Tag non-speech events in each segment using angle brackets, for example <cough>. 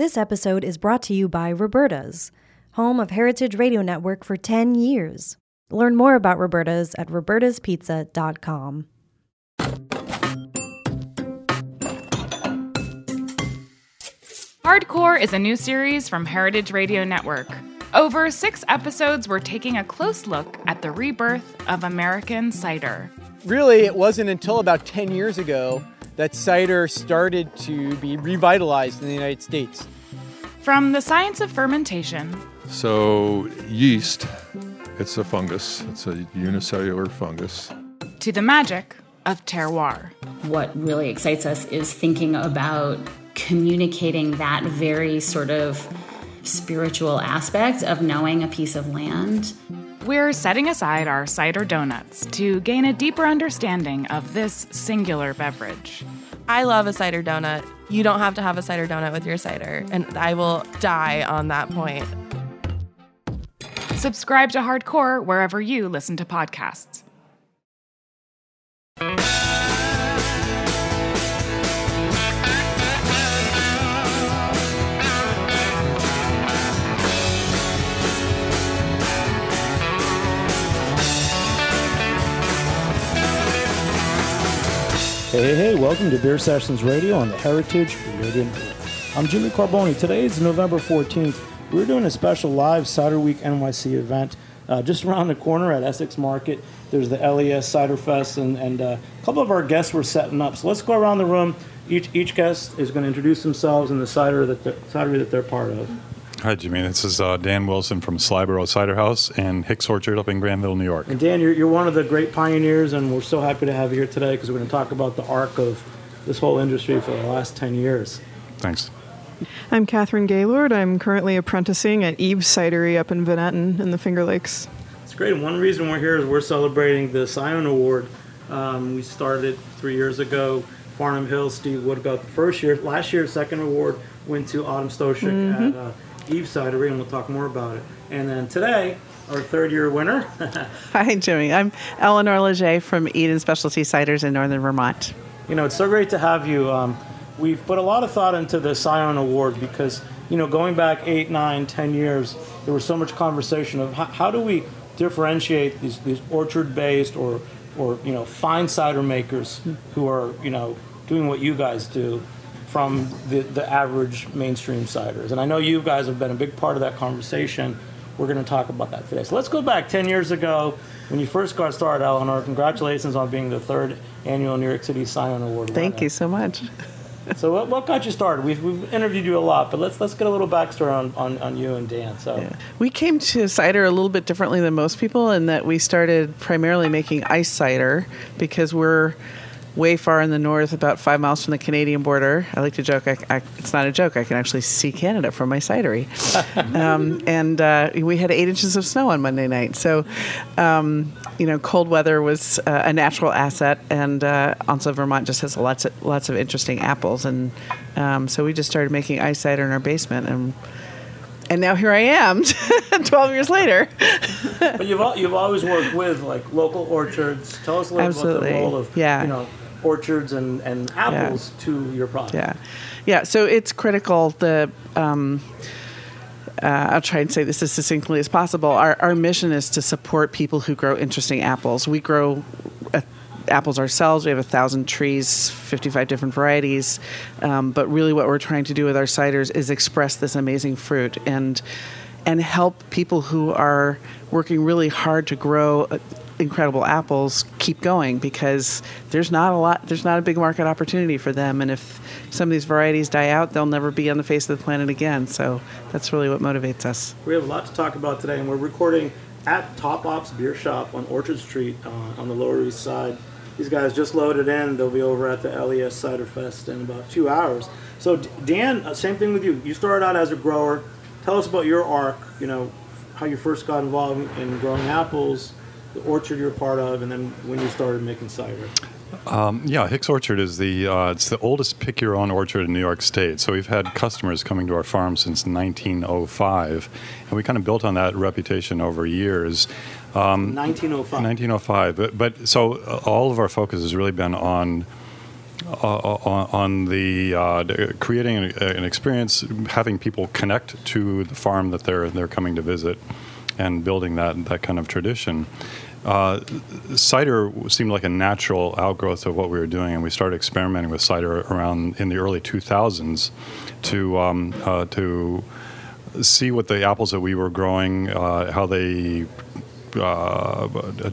This episode is brought to you by Roberta's, home of Heritage Radio Network for 10 years. Learn more about Roberta's at robertaspizza.com. Hardcore is a new series from Heritage Radio Network. Over six episodes, we're taking a close look at the rebirth of American cider. Really, it wasn't until about 10 years ago that cider started to be revitalized in the United States. From the science of fermentation So, yeast, it's a fungus, it's a unicellular fungus. to the magic of terroir. What really excites us is thinking about communicating that very sort of spiritual aspect of knowing a piece of land. We're setting aside our cider donuts to gain a deeper understanding of this singular beverage. I love a cider donut. You don't have to have a cider donut with your cider, and I will die on that point. Subscribe to Hardcore wherever you listen to podcasts. Hey, hey, welcome to Beer Sessions Radio on the Heritage Radio. I'm Jimmy Carbone. Today is November 14th. We're doing a special live Cider Week NYC event uh, just around the corner at Essex Market. There's the LES Cider Fest, and, and uh, a couple of our guests were setting up. So let's go around the room. Each, each guest is going to introduce themselves and the cider that, the, cidery that they're part of. Hi, Jimmy. This is uh, Dan Wilson from Slyboro Cider House and Hicks Orchard up in Granville, New York. And Dan, you're, you're one of the great pioneers, and we're so happy to have you here today because we're going to talk about the arc of this whole industry for the last 10 years. Thanks. I'm Catherine Gaylord. I'm currently apprenticing at Eve's Cidery up in Van Etten in the Finger Lakes. It's great. And one reason we're here is we're celebrating the Scion Award. Um, we started three years ago. Farnum Hill, Steve Wood got the first year. Last year's second award went to Autumn Stoscheck at uh, Eve Cidery, and we'll talk more about it. And then today, our third year winner. <laughs> Hi, Jimmy. I'm Eleanor Leger from Eden Specialty Ciders in Northern Vermont. you know, it's so great to have you. Um, we've put a lot of thought into the Scion Award because, you know, going back eight, nine, ten years, there was so much conversation of how, how do we differentiate these, these orchard-based or, or, you know, fine cider makers who are, you know, doing what you guys do from the, the average mainstream ciders. And I know you guys have been a big part of that conversation. We're going to talk about that today. So let's go back 10 years ago when you first got started, Eleanor. Congratulations on being the third annual New York City Scion Award. Thank winner. you so much. So what, what got you started? We've, we've interviewed you a lot, but let's let's get a little backstory on, on, on you and Dan. So We came to cider a little bit differently than most people in that we started primarily making ice cider because we're way far in the north, about five miles from the Canadian border. I like to joke, I, I, it's not a joke, I can actually see Canada from my cidery. <laughs> um, and uh, we had eight inches of snow on Monday night. So, um, you know, cold weather was uh, a natural asset, and uh, also Vermont just has lots of, lots of interesting apples. And um, so we just started making ice cider in our basement. and and now here I am, <laughs> 12 years later. but you've al- you've always worked with like local orchards. Tell us a little Absolutely. about the role of Yeah. you know orchards and, and apples to your product. Yeah, yeah. So it's critical. The um, uh, I'll try and say this as succinctly as possible. Our our mission is to support people who grow interesting apples. We grow. Uh, apples ourselves. We have a thousand trees, 55 different varieties. Um, but really, what we're trying to do with our ciders is express this amazing fruit and and help people who are working really hard to grow uh, incredible apples keep going because there's not a lot there's not a big market opportunity for them and if some of these varieties die out they'll never be on the face of the planet again so that's really what motivates us We have a lot to talk about today, and we're recording at Top Hops Beer Shop on Orchard Street uh, on the Lower East Side. These guys just loaded in. They'll be over at the LES Cider Fest in about two hours. So, Dan, uh, same thing with you. You started out as a grower. Tell us about your arc. You know, how you first got involved in growing apples, the orchard you're a part of, and then when you started making cider. Um, yeah, Hicks Orchard is the uh, it's the oldest pick your own orchard in New York State. So we've had customers coming to our farm since 1905, and we kind of built on that reputation over years. Um, 1905. 1905. But, but so uh, all of our focus has really been on on, on, the uh, creating an, an, experience, having people connect to the farm that they're they're coming to visit, and building that that kind of tradition. Uh, cider seemed like a natural outgrowth of what we were doing, and we started experimenting with cider around in the early 2000s to um, uh, to see what the apples that we were growing, uh, how they uh,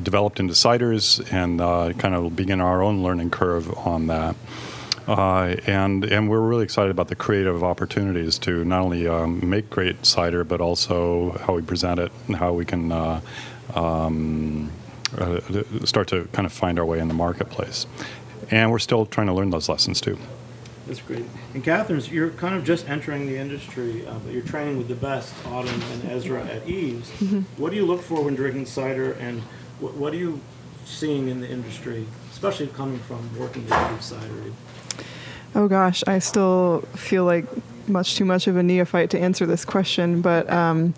developed into ciders, and uh, kind of begin our own learning curve on that. Uh, and and we're really excited about the creative opportunities to not only um, make great cider, but also how we present it and how we can uh, um, uh, start to kind of find our way in the marketplace. And we're still trying to learn those lessons too. That's great. And Catherine, you're kind of just entering the industry, uh, but you're training with the best, Autumn and Ezra at Eves. Mm-hmm. What do you look for when drinking cider, and what, what are you seeing in the industry, especially coming from working with Eves Cider? Oh gosh, I still feel like much too much of a neophyte to answer this question, but um,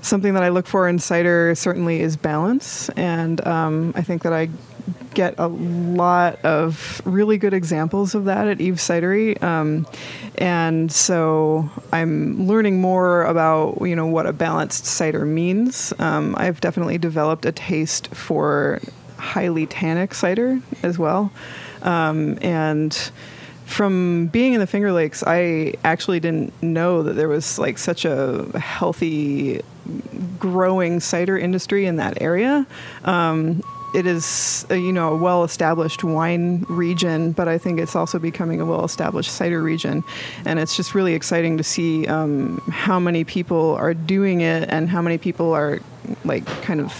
something that I look for in cider certainly is balance, and um, I think that I get a lot of really good examples of that at Eve Cidery. Um, and so I'm learning more about, you know, what a balanced cider means. Um, I've definitely developed a taste for highly tannic cider as well. Um, and from being in the Finger Lakes, I actually didn't know that there was like such a healthy, growing cider industry in that area. Um, it is a, you know a well-established wine region, but I think it's also becoming a well-established cider region, and it's just really exciting to see um, how many people are doing it and how many people are like kind of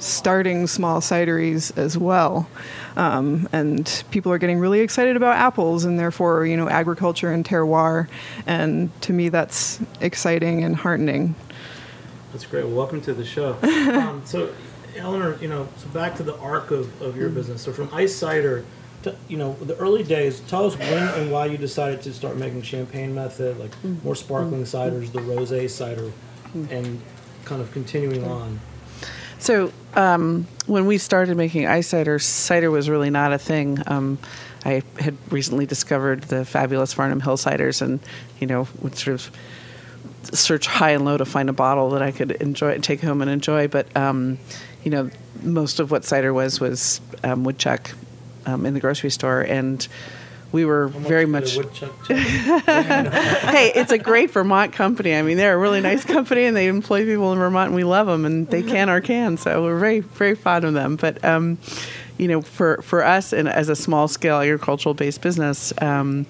starting small cideries as well. Um, and people are getting really excited about apples and therefore, you know, agriculture and terroir. And to me, that's exciting and heartening. That's great. Well, welcome to the show. <laughs> um, so, Eleanor, you know, so back to the arc of, of your mm-hmm. business. So from ice cider, to, you know, the early days, tell us when and why you decided to start making champagne method, like mm-hmm. more sparkling mm-hmm. ciders, the rosé cider, and kind of continuing on. So um, when we started making ice cider, cider was really not a thing. Um, I had recently discovered the fabulous Farnum Hill ciders, and you know, would sort of search high and low to find a bottle that I could enjoy, take home and enjoy. But um, you know, most of what cider was was um, woodchuck um, in the grocery store, and we were very much. <laughs> hey, it's a great Vermont company. I mean, they're a really nice company, and they employ people in Vermont, and we love them, and they can our can, so we're very very fond of them. But um, you know, for for us, and as a small scale agricultural based business. Um,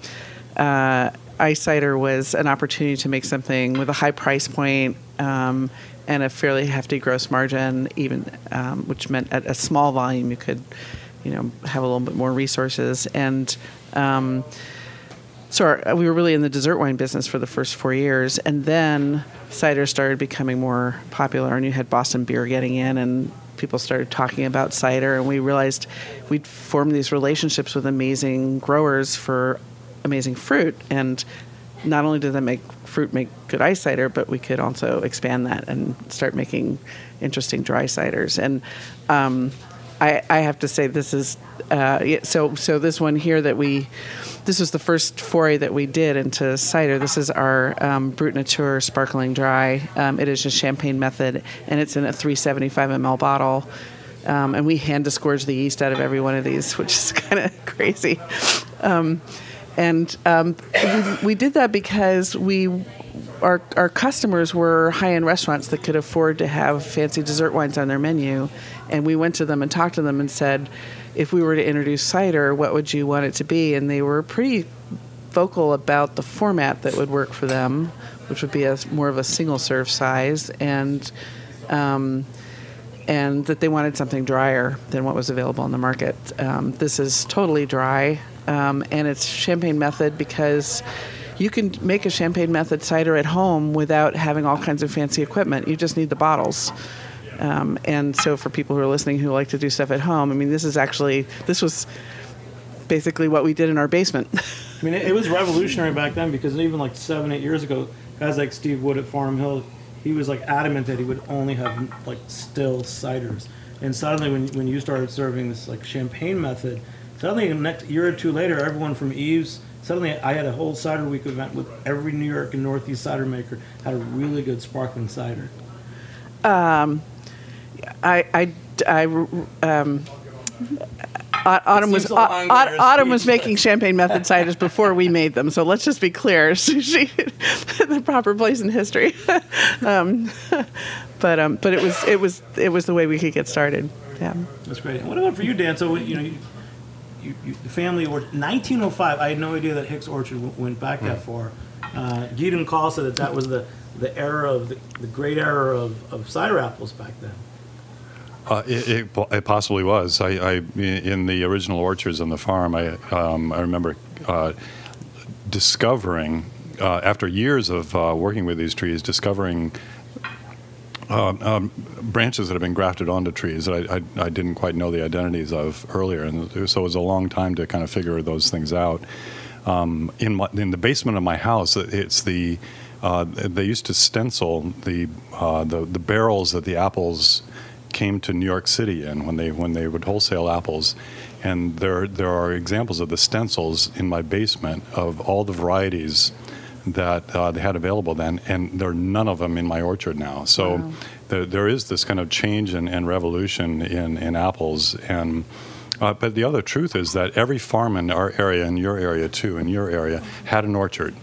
uh, ice cider was an opportunity to make something with a high price point um, and a fairly hefty gross margin, even um, which meant at a small volume you could, you know, have a little bit more resources. And um, so our, we were really in the dessert wine business for the first four years, and then cider started becoming more popular, and you had Boston beer getting in, and people started talking about cider, and we realized we'd formed these relationships with amazing growers for amazing fruit, and not only did that make fruit make good ice cider, but we could also expand that and start making interesting dry ciders. And um, I, I, have to say, this is uh, so. So this one here that we, this was the first foray that we did into cider. This is our um, Brut Nature Sparkling Dry. Um, it is a champagne method, and it's in a 375 ml bottle. Um, and we hand disgorge the yeast out of every one of these, <laughs> which is kind of crazy. Um, and um, we, we, did that because we our our customers were high end restaurants that could afford to have fancy dessert wines on their menu, and we went to them and talked to them and said, if we were to introduce cider, what would you want it to be? And they were pretty vocal about the format that would work for them, which would be a more of a single serve size and. Um, and that they wanted something drier than what was available on the market. Um, this is totally dry um, and it's champagne method because you can make a champagne method cider at home without having all kinds of fancy equipment. You just need the bottles. Um, and so for people who are listening who like to do stuff at home, I mean, this is actually this was basically what we did in our basement. <laughs> I mean, it, it was revolutionary back then because even like seven, eight years ago, guys like Steve Wood at Farnum Hill, he was like adamant that he would only have like still ciders. And suddenly, when when you started serving this like champagne method, Suddenly, the next year or two later, everyone from Eves. Suddenly, I had a whole cider week event with every New York and Northeast cider maker had a really good sparkling cider. Um, I, I, I, um, Autumn was a long Au- Autumn was making champagne <laughs> method ciders before we made them. So let's just be clear, <laughs> she, the proper place in history. <laughs> um, but um, but it was it was it was the way we could get started. Yeah. That's great. What about for you, Dan? So you know, you, you, you, the family or 1905. I had no idea that Hicks Orchard w- went back that far. Uh, Gideon Call said that that was the the era of the, the great era of, of cider apples back then. Uh, it, it, it possibly was. I, I, in the original orchards on the farm, I, um, I remember uh, discovering, uh, after years of uh, working with these trees, discovering uh, um, branches that have been grafted onto trees that I, I, I didn't quite know the identities of earlier, and so it was a long time to kind of figure those things out. Um, in my, in the basement of my house, it's the uh, they used to stencil the, the the barrels that the apples came to New York City in when they when they would wholesale apples, and there there are examples of the stencils in my basement of all the varieties that uh, they had available then, and there are none of them in my orchard now. So there, there is this kind of change and, and revolution in, in apples. And uh, but the other truth is that every farm in our area, in your area too, in your area, had an orchard.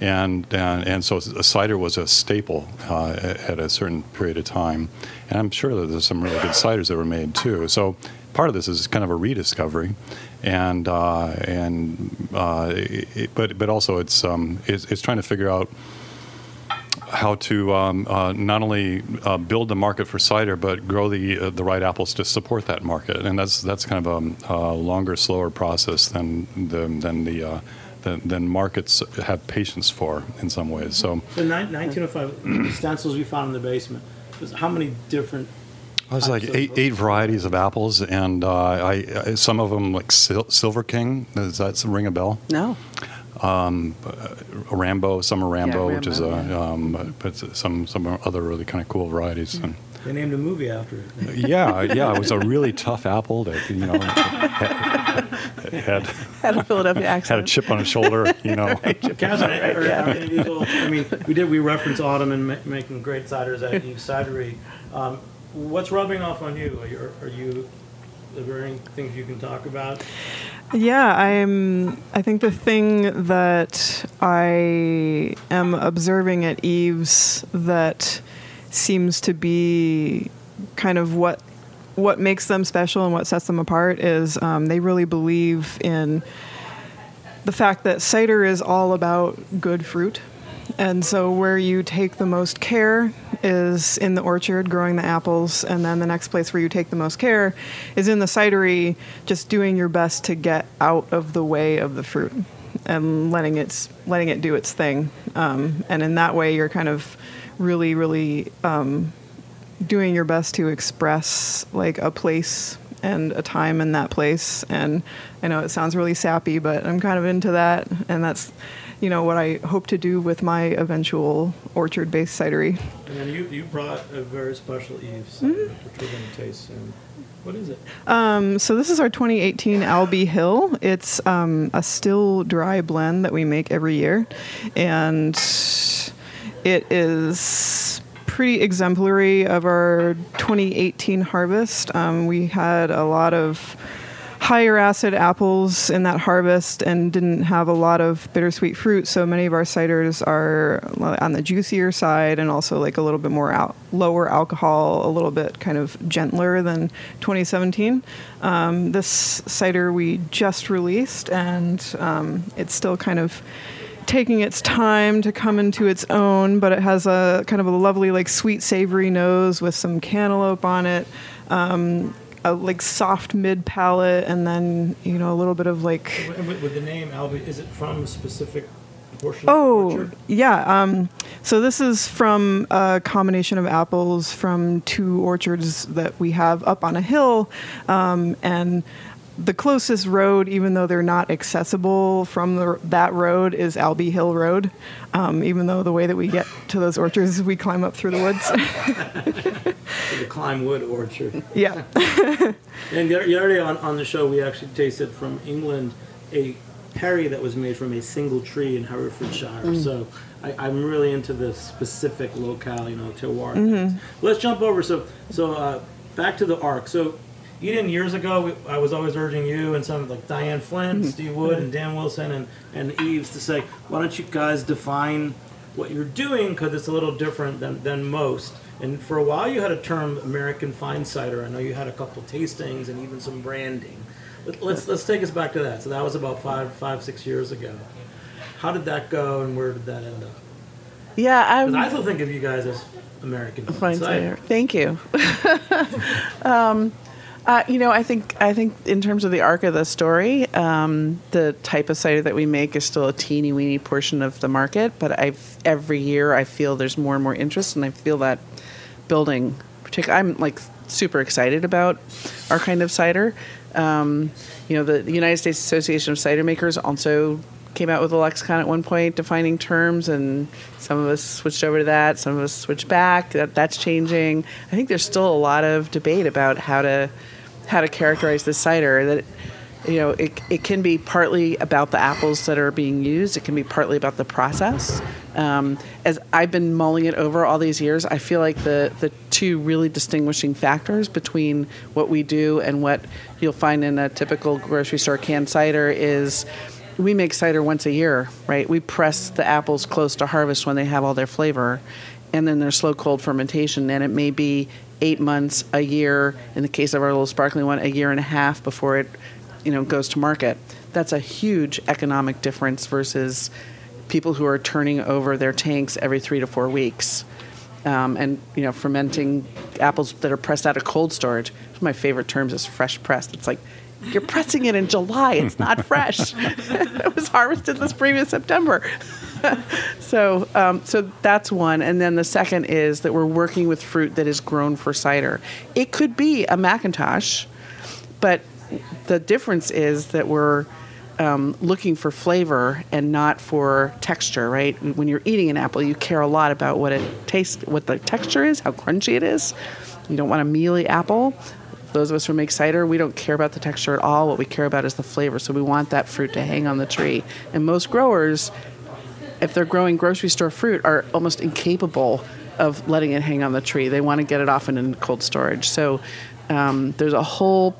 And, and, and so cider was a staple uh, at a certain period of time. And I'm sure that there's some really good ciders that were made too. So part of this is kind of a rediscovery, and uh, and uh, it, but but also it's, um, it's it's trying to figure out how to um, uh, not only uh, build the market for cider, but grow the uh, the right apples to support that market, and that's that's kind of a, a longer, slower process than the, than the uh, than, than markets have patience for in some ways. So So nine- 1905 the stencils we found in the basement. There's how many different? I was like eight, eight varieties of apples, and uh, I, I some of them like Sil- Silver King. Does that ring a bell? No. Um, a Rambo, summer Rambo, which is a Rambo, um, but some some other really kind kind of cool varieties. And They named a movie after it. <laughs> yeah, yeah, it was a really tough apple that you know had, had, Had a Philadelphia accent, had a chip on his shoulder. You know, <laughs> Kaz, any of these I mean, we did, we reference Autumn and ma- making great ciders at Eve Cidery. Um, What's rubbing off on you? Are you, are you, are there any things you can talk about? Yeah, I'm. I think the thing that I am observing at Eve's that seems to be kind of what what makes them special and what sets them apart is um, they really believe in the fact that cider is all about good fruit. And so, where you take the most care is in the orchard growing the apples, and then the next place where you take the most care is in the cidery, just doing your best to get out of the way of the fruit and letting it letting it do its thing. Um, and in that way, you're kind of really, really um, doing your best to express like a place and a time in that place. And I know it sounds really sappy, but I'm kind of into that, and that's you know what I hope to do with my eventual orchard-based cidery. And then you, you brought a very special Eve cider, which we're going to taste soon. What is it? Um, so this is our 2018 Albee Hill. It's um, a still dry blend that we make every year, and it is pretty exemplary of our 2018 harvest. Um, we had a lot of higher acid apples in that harvest and didn't have a lot of bittersweet fruit. So many of our ciders are on the juicier side and also like a little bit more out, lower alcohol, a little bit kind of gentler than 2017. Um, this cider we just released and um, it's still kind of taking its time to come into its own, but it has a kind of a lovely, like sweet, savory nose with some cantaloupe on it. Um, a like soft mid palate, and then you know a little bit of like With, with- the name Albee, is it from a specific portion of the Oh, yeah. Um, so this is from a combination of apples from two orchards that we have up on a hill, um, and the closest road, even though they're not accessible from the, that road, is Albee Hill Road. Um, even though the way that we get to those orchards, is we climb up through the woods. <laughs> <laughs> the climb wood orchard. yeah. <laughs> And the the other day on, on the show, we actually tasted from England a perry that was made from a single tree in Herefordshire. So I, I'm really into the specific locale, you know, terroir. things. Let's jump over. So so uh, back to the arc. So Eden, years ago, we, I was always urging you and some like Diane Flynt, Steve Wood, and Dan Wilson, and, and Eves to say, why don't you guys define what you're doing because it's a little different than, than most. And for a while, you had a term American Fine Cider. I know you had a couple tastings and even some branding. But let's let's take us back to that. So that was about five five six years ago. How did that go, and where did that end up? Yeah. I still think of you guys as American Fine Fine Cider. cider. Thank you. <laughs> um, uh, you know, I think I think in terms of the arc of the story, um, the type of cider that we make is still a teeny weeny portion of the market. But I've every year I feel there's more and more interest, and I feel that building. Particular, I'm like super excited about our kind of cider. Um, you know, the, the United States Association of Cider Makers also came out with a lexicon at one point defining terms, and some of us switched over to that. Some of us switched back. That that's changing. I think there's still a lot of debate about how to how to characterize this cider. That you know, it, it can be partly about the apples that are being used. It can be partly about the process. Um, as I've been mulling it over all these years, I feel like the, the two really distinguishing factors between what we do and what you'll find in a typical grocery store canned cider is we make cider once a year, right? We press the apples close to harvest when they have all their flavor, and then there's slow cold fermentation, and it may be eight months, a year, in the case of our little sparkling one, a year and a half before it you know goes to market. That's a huge economic difference versus people who are turning over their tanks every three to four weeks. Um, and you know fermenting apples that are pressed out of cold storage one of my favorite terms is fresh pressed. It's like you're pressing it in july it's not fresh <laughs> it was harvested this previous september <laughs> so um, so that's one and then the second is that we're working with fruit that is grown for cider it could be a McIntosh but the difference is that we're um, looking for flavor and not for texture, right? When you're eating an apple, you care a lot about what it tastes, what the texture is, how crunchy it is. You don't want a mealy apple. Those of us who make cider, we don't care about the texture at all. What we care about is the flavor. So we want that fruit to hang on the tree. And most growers, if they're growing grocery store fruit, are almost incapable of letting it hang on the tree. They want to get it off in cold storage. So um, there's a whole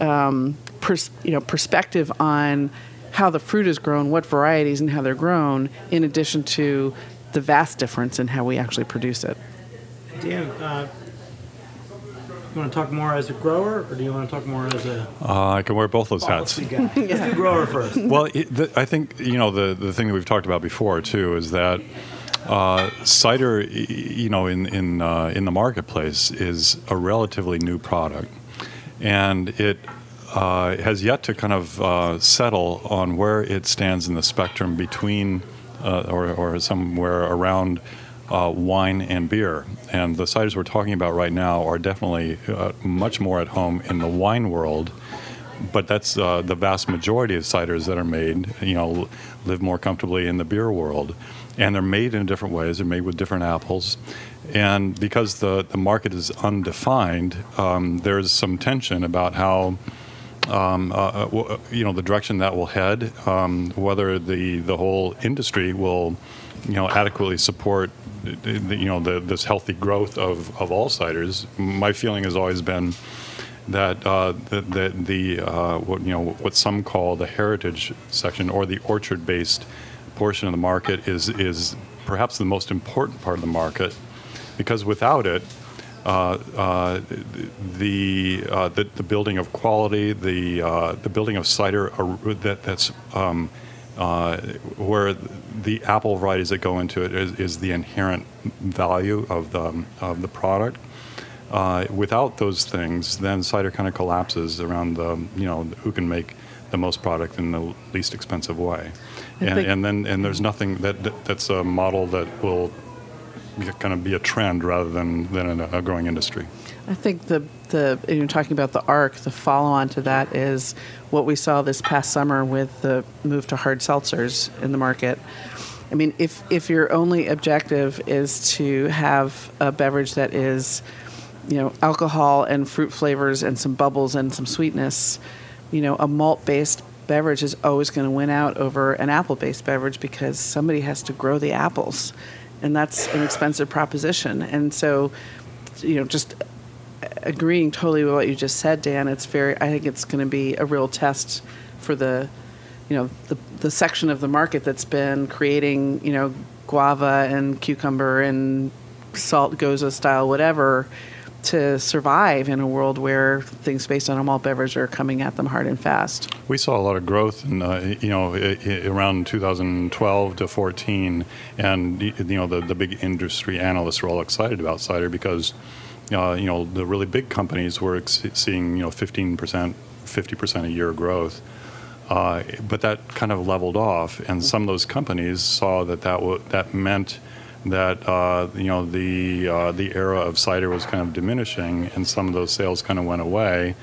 um, pers- you know perspective on how the fruit is grown, what varieties and how they're grown, in addition to the vast difference in how we actually produce it. Dan, uh, you want to talk more as a grower, or do you want to talk more as a Uh, I can wear both those hats. guy? Let's do grower first. <laughs> well, it, the, I think you know the the thing that we've talked about before too is that uh, cider, you know, in in uh, in the marketplace is a relatively new product, and it uh, has yet to kind of uh, settle on where it stands in the spectrum between uh, or or somewhere around. Uh, wine and beer, and the ciders we're talking about right now are definitely uh, much more at home in the wine world but that's uh, the vast majority of ciders that are made. You know, live more comfortably in the beer world, and they're made in different ways. They're made with different apples, and because the the market is undefined, um, there's some tension about how. Um, uh, uh, you know the direction that will head, um, whether the the whole industry will, you know, adequately support, you know, the, this healthy growth of, of all ciders. My feeling has always been that uh, the the, the uh, what you know what some call the heritage section or the orchard-based portion of the market is is perhaps the most important part of the market because without it. Uh, uh, the, uh, the the building of quality, the uh, the building of cider that that's um, uh, where the apple varieties that go into it is, is the inherent value of the of the product. Uh, without those things, then cider kind of collapses around the you know who can make the most product in the least expensive way, and, and then and there's nothing that, that that's a model that will kind of be a trend rather than, than a, a growing industry. I think the the you're talking about the arc. The follow on to that is what we saw this past summer with the move to hard seltzers in the market. I mean, if if your only objective is to have a beverage that is, you know, alcohol and fruit flavors and some bubbles and some sweetness, you know, a malt based beverage is always going to win out over an apple based beverage because somebody has to grow the apples, and that's an expensive proposition. And so, you know, just agreeing totally with what you just said, Dan. It's very. I think it's going to be a real test for the, you know, the the section of the market that's been creating, you know, guava and cucumber and salt gose style whatever to survive in a world where things based on a malt beverage are coming at them hard and fast. We saw a lot of growth, in, uh, you know, around 2012 to 14, and you know the, the big industry analysts were all excited about cider because, uh, you know, the really big companies were ex- seeing you know 15 percent, 50 percent a year growth. Uh, but that kind of leveled off, and some of those companies saw that that, w- that meant that uh, you know the uh, the era of cider was kind of diminishing, and some of those sales kind of went away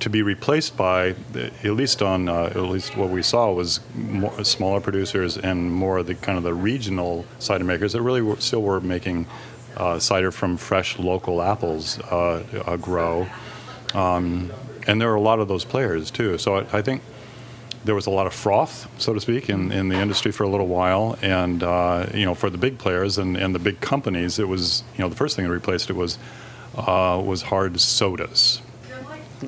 to be replaced by, at least on uh, at least what we saw was more, smaller producers and more of the kind of the regional cider makers that really were, still were making uh, cider from fresh local apples uh, uh, grow, um, and there were a lot of those players too. So I, I think there was a lot of froth, so to speak, in, in the industry for a little while. And, uh, you know, for the big players and, and the big companies, it was, you know, the first thing that replaced it was, uh, was hard sodas.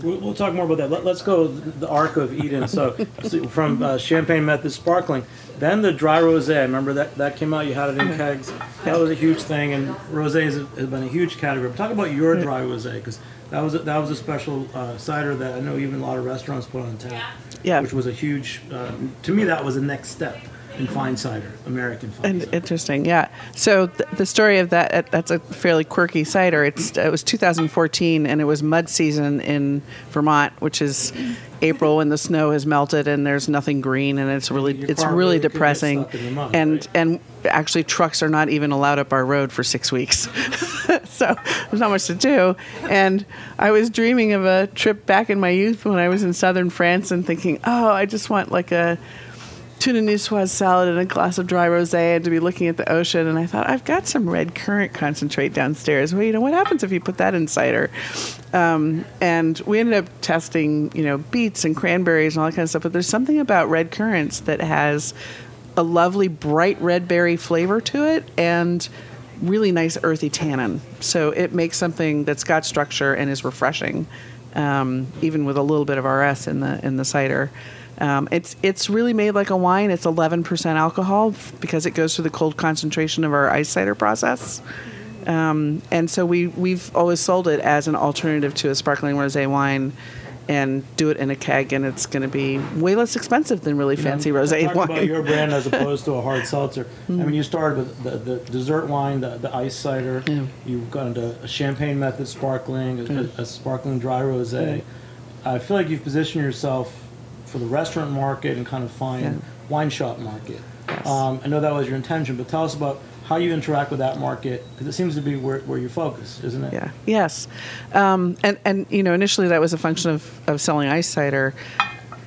We'll, we'll talk more about that. Let, us go the arc of Eden. So, <laughs> so from uh, Champagne Method Sparkling, then the dry rosé. Remember that that came out. You had it in kegs. That was a huge thing, and rosé has, has been a huge category. But talk about your dry rosé because that was a, that was a special uh, cider that I know even a lot of restaurants put on tap. Yeah. which was a huge. Uh, to me, that was the next step in fine cider, American fine And cider. interesting, yeah. So th- the story of that that's a fairly quirky cider. It's it was 2014 and it was mud season in Vermont, which is April when the snow has melted and there's nothing green and it's really Your it's really really depressing. stuck in the mud, and right? and actually trucks are not even allowed up our road for 6 weeks. <laughs> so there's not much to do. And I was dreaming of a trip back in my youth when I was in southern France and thinking, "Oh, I just want like a tuna niçoise salad and a glass of dry rosé and to be looking at the ocean. And I thought, I've got some red currant concentrate downstairs. Well, you know, what happens if you put that in cider? Um, and we ended up testing, you know, beets and cranberries and all that kind of stuff. But there's something about red currants that has a lovely bright red berry flavor to it and really nice earthy tannin. So it makes something that's got structure and is refreshing, um, even with a little bit of RS in the in the cider. Um, it's it's really made like a wine. It's 11% alcohol because it goes through the cold concentration of our ice cider process. Um, and so we we've always sold it as an alternative to a sparkling rosé wine, and do it in a keg, and it's going to be way less expensive than really fancy rosé Talk wine. about your brand as <laughs> opposed to a hard seltzer. I mean, you started with the, the dessert wine, the, the ice cider. Yeah. You've got into a champagne method sparkling, a, a sparkling dry rosé. I feel like you've positioned yourself for the restaurant market and kind of fine Yeah. wine shop market. Yes. Um, I know that was your intention, but tell us about how you interact with that market because it seems to be where, where you focus, isn't it? Yeah. Yes. Um, and and you know initially that was a function of of selling ice cider.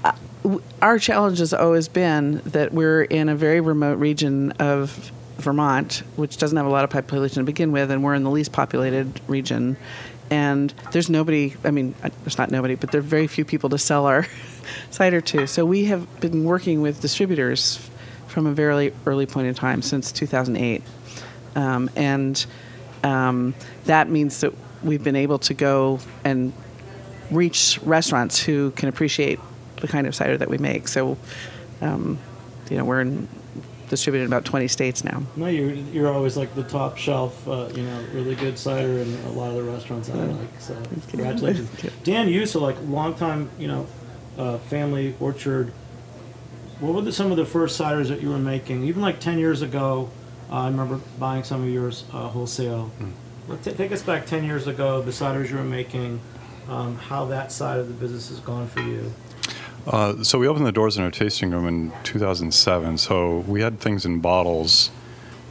Uh, w- Our challenge has always been that we're in a very remote region of Vermont, which doesn't have a lot of population to begin with, and we're in the least populated region. And there's nobody, I mean, uh, there's not nobody, but there are very few people to sell our <laughs> cider to. So we have been working with distributors from a very early point in time since 2008. Um, and um, that means that we've been able to go and reach restaurants who can appreciate the kind of cider that we make. So, um, you know, we're in, distributed in about 20 states now. No, you're, you're always like the top shelf, uh, you know, really good cider in a lot of the restaurants I like. So congratulations, <laughs> Dan. You so like long time, you know, uh, family orchard. What were the, some of the first ciders that you were making? Even like ten years ago, uh, I remember buying some of yours uh, wholesale. Let ta- take us back ten years ago. The ciders you were making, um, how that side of the business has gone for you. Uh, so we opened the doors in our tasting room in 2007. So we had things in bottles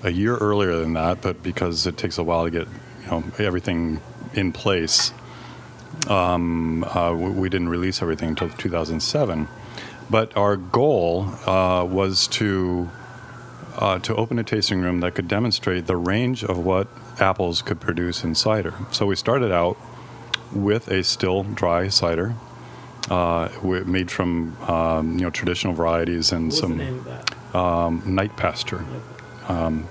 a year earlier than that, but because it takes a while to get you know everything in place, um, uh, we, we didn't release everything until 2007. But our goal uh, was to uh, to open a tasting room that could demonstrate the range of what apples could produce in cider. So we started out with a still dry cider uh, made from um, you know traditional varieties and What's some the name of that? um, night pasture. Um,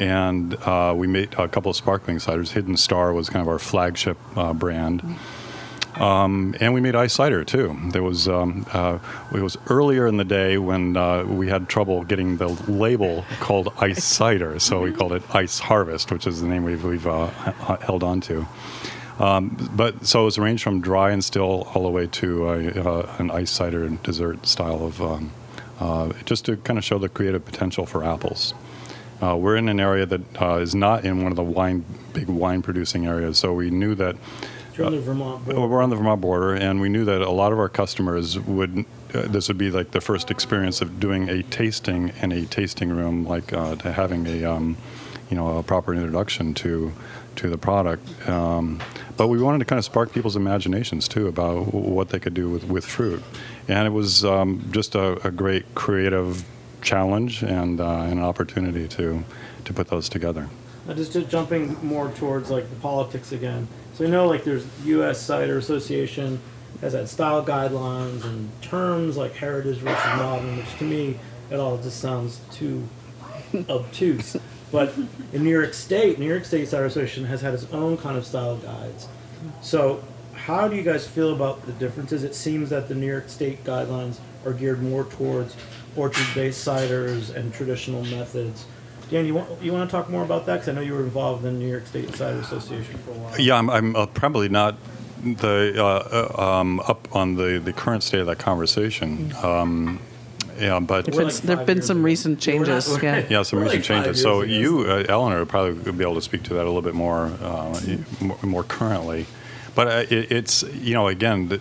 and uh, we made a couple of sparkling ciders. Hidden Star was kind of our flagship uh, brand. Um, and we made ice cider too. There was um, uh, it was earlier in the day when uh, we had trouble getting the label called ice <laughs> cider, so we called it Ice Harvest, which is the name we've, we've uh, h- held on to. Um, but so it was ranged from dry and still all the way to a, uh, an ice cider dessert style of um, uh, just to kind of show the creative potential for apples. Uh, we're in an area that uh, is not in one of the wine big wine producing areas, so we knew that You're on the Vermont border. we're on the Vermont border, and we knew that a lot of our customers would. Uh, this would be like the first experience of doing a tasting in a tasting room, like uh, to having a, um, you know, a proper introduction to, to the product. Um, but we wanted to kind of spark people's imaginations too about what they could do with, with fruit, and it was um, just a, a great creative challenge and, uh, an opportunity to, to put those together. Now, just to jumping more towards like the politics again. So I know like there's U.S. Cider Association has had style guidelines and terms like heritage versus modern, which to me it all just sounds too obtuse. But in New York State, New York State Cider Association has had its own kind of style guides. So how do you guys feel about the differences? It seems that the New York State guidelines are geared more towards orchard-based ciders and traditional methods. Dan, you want you want to talk more about that? Because I know you were involved in the New York State Insider Association for a while. Yeah, I'm, I'm uh, probably not the uh, uh, um, up on the, the current state of that conversation. Um, yeah, but There've been, like there've been some ago. recent We're not- changes. yeah. yeah, some We're recent like changes. So ago. you, uh, Eleanor, would probably be able to speak to that a little bit more uh, more, more currently. But uh, it, it's you know again the,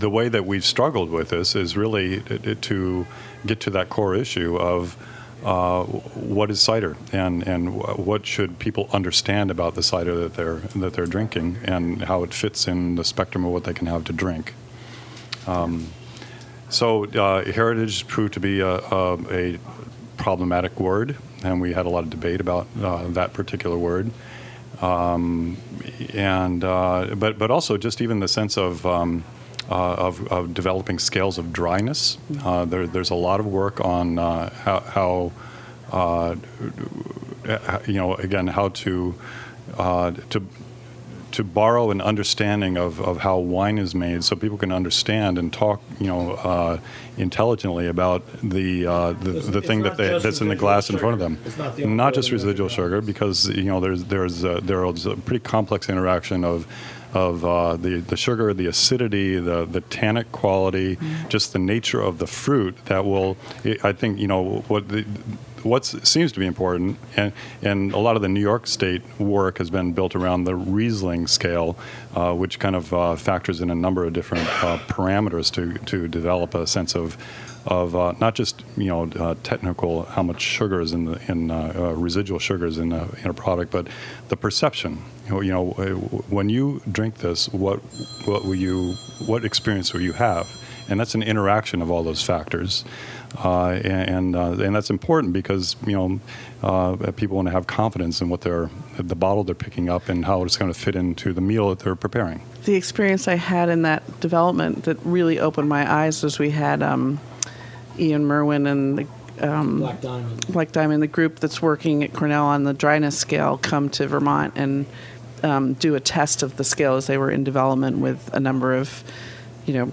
the way that we've struggled with this is really to- to get to that core issue of. Uh, what is cider, and and what should people understand about the cider that they're that they're drinking, and how it fits in the spectrum of what they can have to drink. Um, so uh, heritage proved to be a, a, a problematic word, and we had a lot of debate about uh, that particular word. Um, and uh, but but also just even the sense of um, of, of developing scales of dryness. Uh, there, there's a lot of work on uh, how, how uh, you know again how to uh, to to borrow an understanding of, of how wine is made so people can understand and talk you know uh, intelligently about the uh, the, the thing that they, that's in the glass in front of them. It's not the not just residual sugar because you know there's there's uh, there's a pretty complex interaction of of uh, the the sugar, the acidity, the the tannic quality, just the nature of the fruit that will. I think you know what the. What seems to be important, and, and a lot of the New York State work has been built around the Riesling scale, uh, which kind of uh, factors in a number of different uh, parameters to, to develop a sense of of uh, not just you know uh, technical how much sugar is in the in uh, uh, residual sugars in a, in a product, but the perception. You know, uh, when you drink this, what what will you what experience will you have? And that's an interaction of all those factors, uh, and uh, and that's important because you know uh, people want to have confidence in what they're the bottle they're picking up and how it's going to fit into the meal that they're preparing. the experience I had in that development that really opened my eyes was we had um, Ian Merwin and the, um, Black Diamond. Black Diamond, the group that's working at Cornell on the dryness scale, come to Vermont and um, do a test of the scale as they were in development with a number of, you know,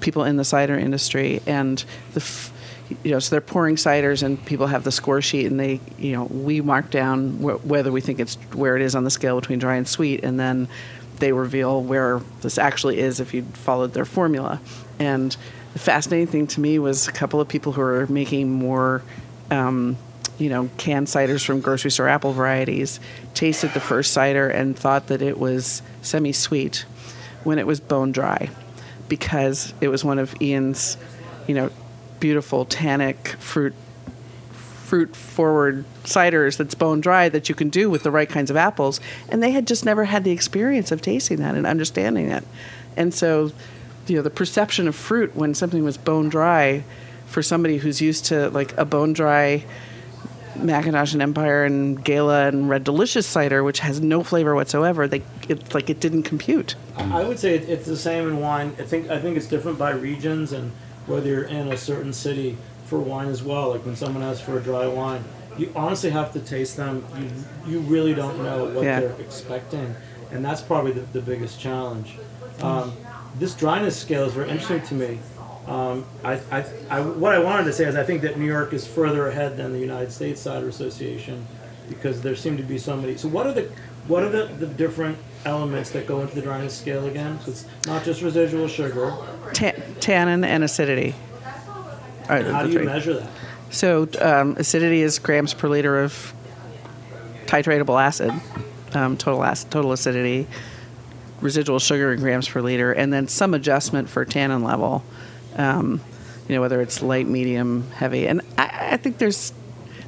people in the cider industry. And the, f- you know, so they're pouring ciders and people have the score sheet and they, you know, we mark down wh- whether we think it's where it is on the scale between dry and sweet, and then they reveal where this actually is if you followed their formula. And the fascinating thing to me was a couple of people who are making more, um, you know, canned ciders from grocery store apple varieties tasted the first cider and thought that it was semi sweet when it was bone dry because it was one of Ian's, you know, beautiful tannic fruit fruit forward ciders that's bone dry that you can do with the right kinds of apples. And they had just never had the experience of tasting that and understanding it. And so, you know, the perception of fruit when something was bone dry for somebody who's used to like a bone dry McIntosh and Empire and Gala and Red Delicious cider, which has no flavor whatsoever, they it like it didn't compute. I would say it's the same in wine. I think I think it's different by regions and whether you're in a certain city for wine as well. Like when someone asks for a dry wine, you honestly have to taste them. You you really don't know what Yeah. they're expecting, and that's probably the, the biggest challenge. Um, this dryness scale is very interesting to me. Um, I, I, I, what I wanted to say is I think that New York is further ahead than the United States Cider Association because there seem to be so many. So what are the what are the, the different elements that go into the dryness scale again? So it's not just residual sugar. Ta- tannin and acidity. Are How do you three. measure that? So um, acidity is grams per liter of titratable acid, um, total acid, total acidity, residual sugar in grams per liter, and then some adjustment for tannin level. Um, you know whether it's light, medium, heavy, and I, I think there's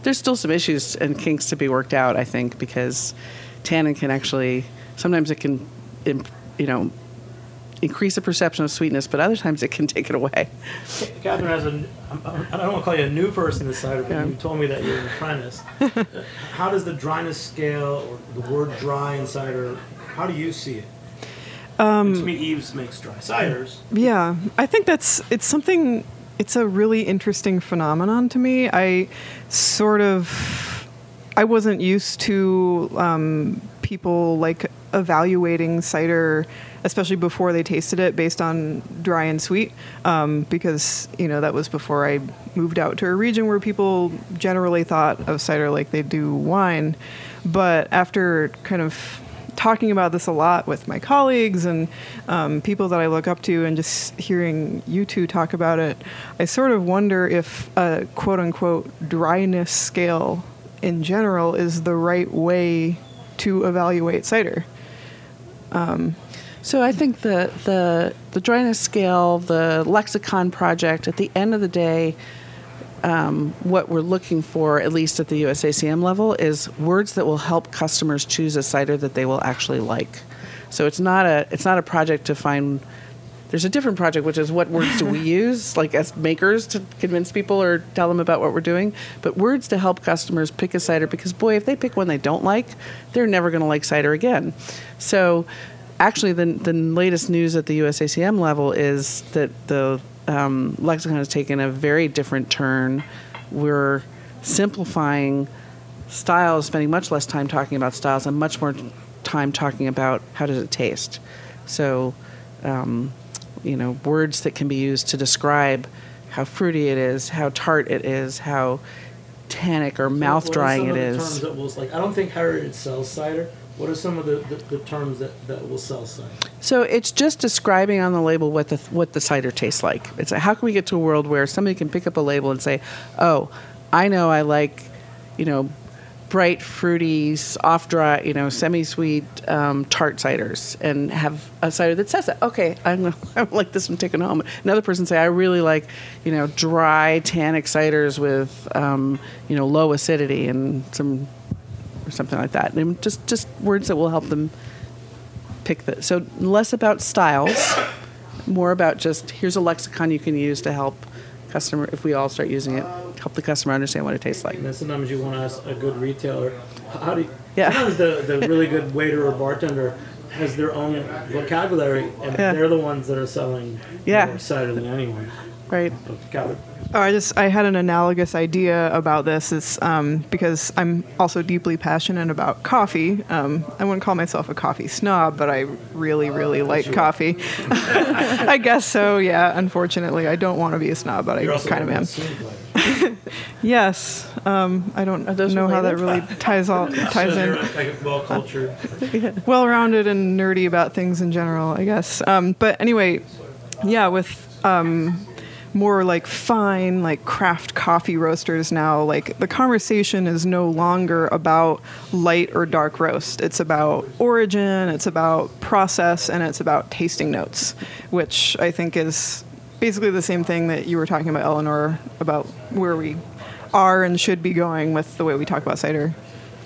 there's still some issues and kinks to be worked out. I think because tannin can actually sometimes it can, imp, you know. Increase the perception of sweetness, but other times it can <laughs> take it away. Catherine has a. I don't want to call you a new person in the cider, but Yeah. you told me that you're an apprentice. <laughs> How does the dryness scale or the word dry in cider? How do you see it? Um, to me, Eves makes dry ciders. Yeah, I think that's it's something. It's a really interesting phenomenon to me. I sort of I wasn't used to um, people like evaluating cider, especially before they tasted it, based on dry and sweet, um, because you know that was before I moved out to a region where people generally thought of cider like they do wine. But after kind of talking about this a lot with my colleagues and um, people that I look up to, and just hearing you two talk about it, I sort of wonder if a quote unquote dryness scale in general is the right way to evaluate cider. So I think the the the dryness scale, the lexicon project, at the end of the day, um, what we're looking for, at least at the USACM level, is words that will help customers choose a cider that they will actually like. So it's not a it's not a project to find. There's a different project, which is what words do we <laughs> use, like as makers, to convince people or tell them about what we're doing. But words to help customers pick a cider, because boy, if they pick one they don't like, they're never going to like cider again. So, actually, the the latest news at the USACM level is that the um, lexicon has taken a very different turn. We're simplifying styles, spending much less time talking about styles and much more time talking about how does it taste. So, um, you know, words that can be used to describe how fruity it is, how tart it is, how tannic or mouth drying it is. Terms that will, like, I don't think Heritage sells cider. What are some of the, the, the terms that, that will sell cider? So it's just describing on the label what the what the cider tastes like. It's how can we get to a world where somebody can pick up a label and say, "Oh, I know I like, you know, bright, fruity, off dry, you know, semi sweet um, tart ciders," and have a cider that says that. Okay, I'm gonna, <laughs> I like this one taken home. Another person say, "I really like, you know, dry tannic ciders with, um, you know, low acidity and some." Or something like that, and just just words that will help them pick the so less about styles more about just here's a lexicon you can use to help customer if we all start using it help the customer understand what it tastes like And then sometimes you want to ask a good retailer, how do you, Yeah. sometimes the, the really good waiter or bartender has their own vocabulary and Yeah. they're the ones that are selling Yeah. more cider than anyone. right. Oh, I just I had an analogous idea about this. It's um, because I'm also deeply passionate about coffee. Um, I wouldn't call myself a coffee snob, but I really, really like coffee. <laughs> I guess so. Yeah. Unfortunately, I don't want to be a snob, but You're I also kind of am. that sings like- <laughs> Yes. Um, I don't those know how that really <laughs> ties all ties So in. like well cultured. well-rounded and nerdy about things in general, I guess. Um, but anyway, yeah, with um, more like fine, like craft coffee roasters now, like the conversation is no longer about light or dark roast. It's about origin, it's about process, and it's about tasting notes, which I think is basically the same thing that you were talking about, Eleanor, about where we are and should be going with the way we talk about cider.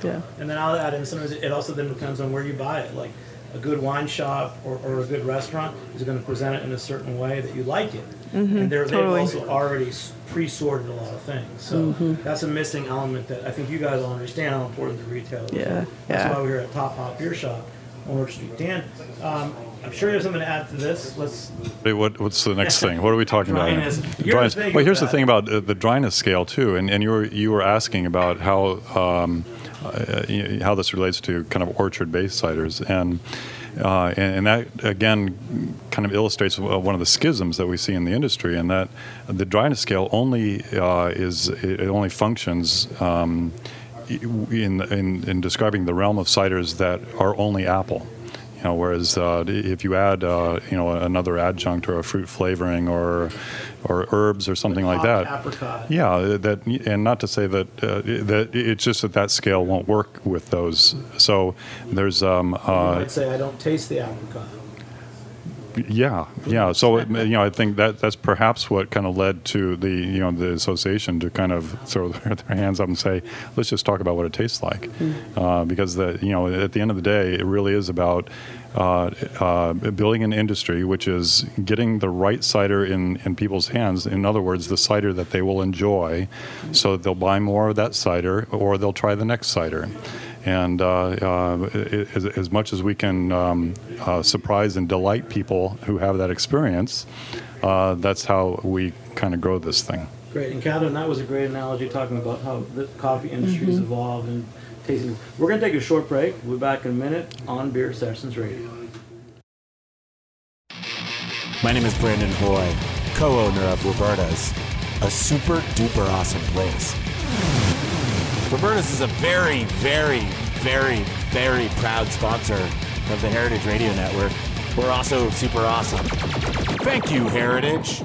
Yeah. And then I'll add in sometimes it also then depends on where you buy it. Like a good wine shop or, or a good restaurant is going to present it in a certain way that you like it. and they're, totally. they've also already pre-sorted a lot of things. So that's a missing element that I think you guys all understand how important the retail is. Yeah, That's yeah. why we're here at Top Hops Beer Shop on Orchard Street. Dan, um, I'm sure you have something to add to this. Let's Wait, what, what's the next thing? What are we talking Dryness. about? You're Dryness. Well, with here's the thing about uh, the dryness scale too, and, and you were you were asking about how um, uh, how this relates to kind of orchard-based ciders, and, uh, and and that again kind of illustrates one of the schisms that we see in the industry, and that the dryness scale only uh, is it only functions. Um, in, in, in describing the realm of ciders that are only apple. You know, whereas uh, if you add, uh, you know, another adjunct or a fruit flavoring or, or herbs or something like that, apricot. yeah, that and not to say that uh, that it's just that that scale won't work with those. So there's um, you uh, might say I don't taste the apricot. Yeah, yeah. So it- you know, I think that that's perhaps what kind of led to the you know the association to kind of throw <laughs> their, their hands up and say, let's just talk about what it tastes like, uh, because the you know at the end of the day, it really is about. Uh, uh, building an industry which is getting the right cider in, in people's hands. In other words, the cider that they will enjoy, so that they'll buy more of that cider or they'll try the next cider. And uh, uh, as, as much as we can um, uh, surprise and delight people who have that experience, uh, that's how we kind of grow this thing. Great, and Catherine, that was a great analogy talking about how the coffee industry has evolved and tasting. We're going to take a short break. We'll be back in a minute on Beer Sessions Radio. My name is Brandon Hoy, co-owner of Roberta's, a super duper awesome place. Roberta's is a very, very, very, very proud sponsor of the Heritage Radio Network. We're also super awesome. Thank you, Heritage.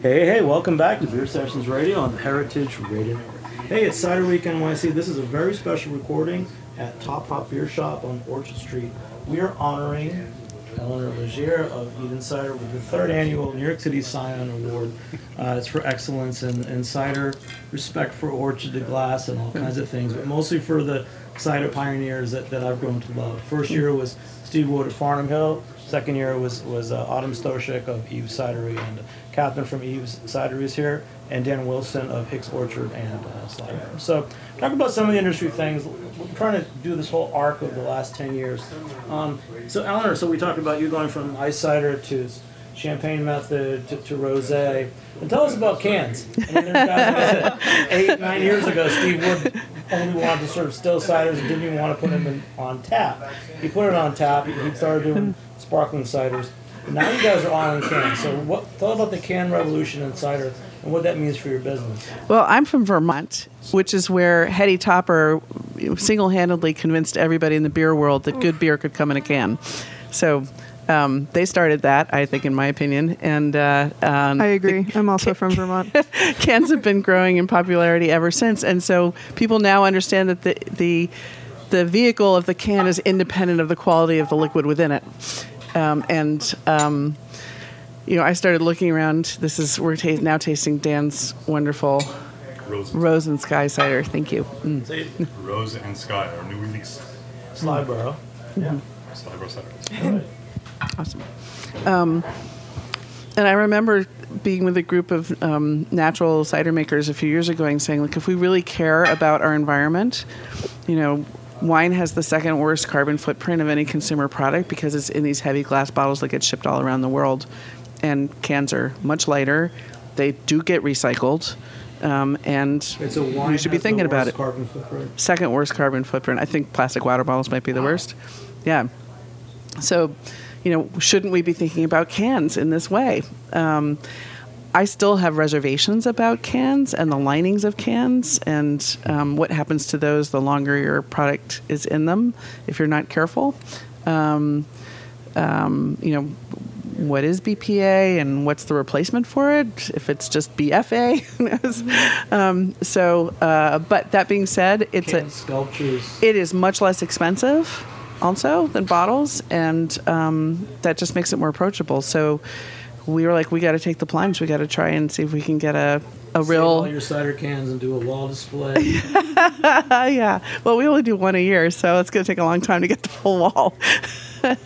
Hey, hey, welcome back to Beer Sessions Radio on the Heritage Radio Network. Hey, it's Cider Week NYC. This is a very special recording at Top Hops Beer Shop on Orchard Street. We are honoring Eleanor Leger of Eden Cider with the third annual New York City Scion Award. Uh, it's for excellence in, in cider, respect for orchard to glass, and all kinds of things, but mostly for the cider pioneers that, that I've grown to love. First year was Steve Wood of Farnum Hill. Second year was was uh, Autumn Stoscheck of Eve's Cidery, and Captain from Eve's Cidery is here, and Dan Wilson of Hicks Orchard and uh, Cider. So, talk about some of the industry things. We're trying to do this whole arc of the last ten years. Um, so, Eleanor, so we talked about you going from ice cider to champagne method to, to rosé. And tell us about cans. I mean, guys like I said, eight, nine years ago, Steve Wood only wanted to serve still ciders and didn't even want to put them in, on tap. He put it on tap. He started doing sparkling ciders. Now you guys are on in cans. So what? Tell about the can revolution in cider and what that means for your business. Well, I'm from Vermont, which is where Heady Topper single handedly convinced everybody in the beer world that good beer could come in a can. So um, they started that, I think, in my opinion. And uh, um, I agree. I'm also from Vermont. <laughs> cans have been growing in popularity ever since, and so people now understand that the the the vehicle of the can is independent of the quality of the liquid within it. Um, and um, you know, I started looking around. This is we're ta- now tasting Dan's wonderful Rose, rose and sky cider. Thank you. Mm. Rose and Sky, our new release. Slyboro. Yeah. Slyboro cider. Awesome. Um, and I remember being with a group of um, natural cider makers a few years ago and saying, like, if we really care about our environment, you know, wine has the second worst carbon footprint of any consumer product because it's in these heavy glass bottles that get shipped all around the world. And cans are much lighter. They do get recycled. Um, and And so wine we should be thinking about it. Second worst carbon footprint. I think plastic water bottles might be the worst. Yeah. So, you know, shouldn't we be thinking about cans in this way? Um, I still have reservations about cans and the linings of cans and um, what happens to those the longer your product is in them if you're not careful. Um, um, you know, what is BPA and what's the replacement for it? If it's just BFA? <laughs> Um, so, uh, but that being said, it's Can a sculptures. it is much less expensive also than bottles and um, that just makes it more approachable so we were like we got to take the plunge we got to try and see if we can get a a Save real all your cider cans and do a wall display. <laughs> yeah. Well, we only do one a year, so it's going to take a long time to get the full wall. <laughs> but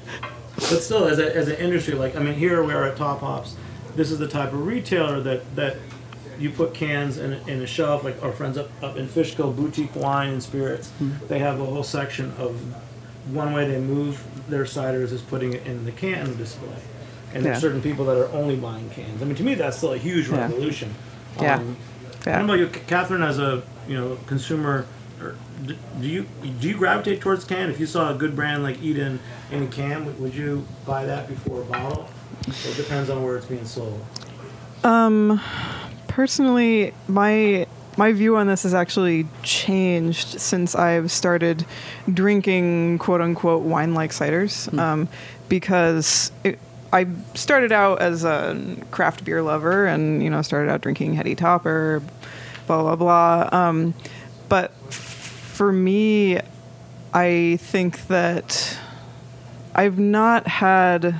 still, as, a, as an industry, like I mean, here we are at Top Hops. This is the type of retailer that that you put cans in, a- in a shelf, like our friends up, up in Fishkill, boutique wine and spirits. Mm-hmm. They have a whole section of one way they move their ciders is putting it in the can display. And Yeah. there's certain people that are only buying cans. I mean, to me, that's still a huge revolution. Yeah. Um, Yeah. I don't know about you, Catherine, as a you know consumer. or Do you do you gravitate towards can? If you saw a good brand like Eden in a can, would- you buy that before a bottle? It depends on where it's being sold. Um, personally my my view on this has actually changed since I've started drinking quote unquote wine like ciders um, because it, I started out as a craft beer lover and you know started out drinking Heady Topper blah blah blah um, but for me I think that I've not had